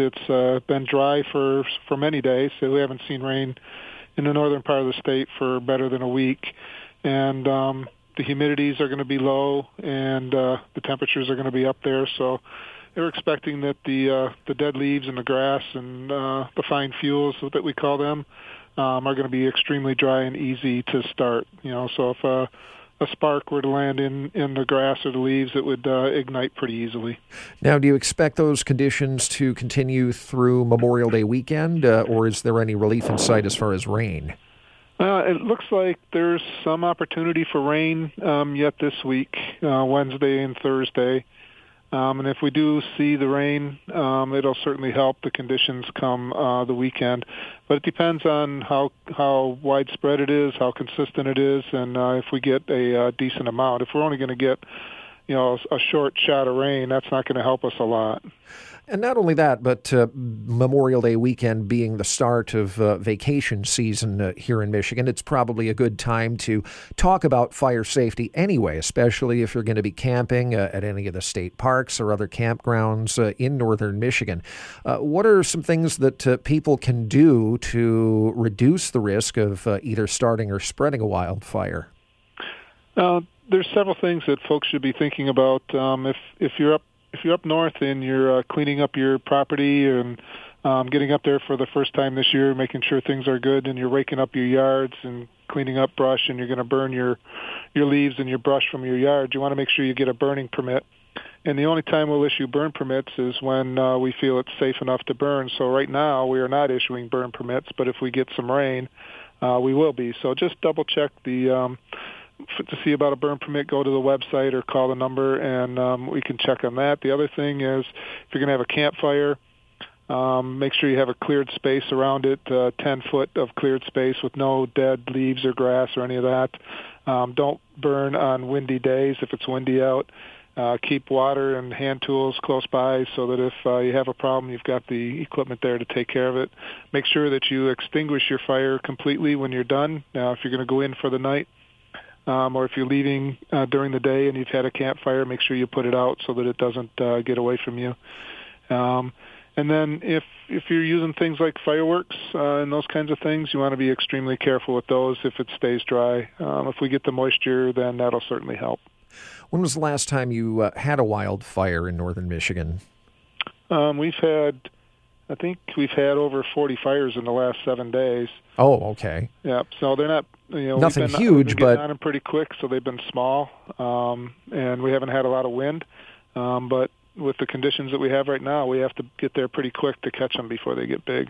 It's uh, been dry for for many days, so we haven't seen rain in the northern part of the state for better than a week, and um, the humidities are going to be low, and uh, the temperatures are going to be up there. So they're expecting that the uh, the dead leaves and the grass and uh, the fine fuels that we call them um, are going to be extremely dry and easy to start. You know, so if uh, a spark were to land in, in the grass or the leaves, it would uh, ignite pretty easily. Now, do you expect those conditions to continue through Memorial Day weekend, uh, or is there any relief in sight as far as rain? Uh, it looks like there's some opportunity for rain um, yet this week, uh, Wednesday and Thursday. Um, and if we do see the rain, um, it'll certainly help the conditions come uh, the weekend. But it depends on how how widespread it is, how consistent it is, and uh, if we get a uh, decent amount. If we're only going to get, you know, a short shot of rain, that's not going to help us a lot. And not only that, but uh, Memorial Day weekend being the start of uh, vacation season uh, here in Michigan, it's probably a good time to talk about fire safety anyway, especially if you're going to be camping uh, at any of the state parks or other campgrounds uh, in northern Michigan. Uh, what are some things that people can do to reduce the risk of either starting or spreading a wildfire? There's several things that folks should be thinking about. Um, if if you're up if you're up north and you're uh, cleaning up your property and um, getting up there for the first time this year, making sure things are good, and you're raking up your yards and cleaning up brush, and you're going to burn your your leaves and your brush from your yard, you want to make sure you get a burning permit. And the only time we'll issue burn permits is when uh, we feel it's safe enough to burn. So right now we are not issuing burn permits, but if we get some rain, uh, we will be. So just double check the um, to see about a burn permit, go to the website or call the number, and um, we can check on that. The other thing is, if you're going to have a campfire, um, make sure you have a cleared space around it, uh, 10 foot of cleared space with no dead leaves or grass or any of that. Um, don't burn on windy days if it's windy out. Uh, keep water and hand tools close by so that if uh, you have a problem, you've got the equipment there to take care of it. Make sure that you extinguish your fire completely when you're done. Now, if you're going to go in for the night, um, or if you're leaving uh, during the day and you've had a campfire, make sure you put it out so that it doesn't uh, get away from you. Um, and then if if you're using things like fireworks uh, and those kinds of things, you want to be extremely careful with those if it stays dry. Um, if we get the moisture, then that'll certainly help. When was the last time you uh, had a wildfire in northern Michigan? Um, we've had I think we've had over 40 fires in the last seven days. Oh, okay. Yeah, so they're not you know nothing been, huge, but on them pretty quick, so they've been small, um, and we haven't had a lot of wind. Um, but with the conditions that we have right now, we have to get there pretty quick to catch them before they get big.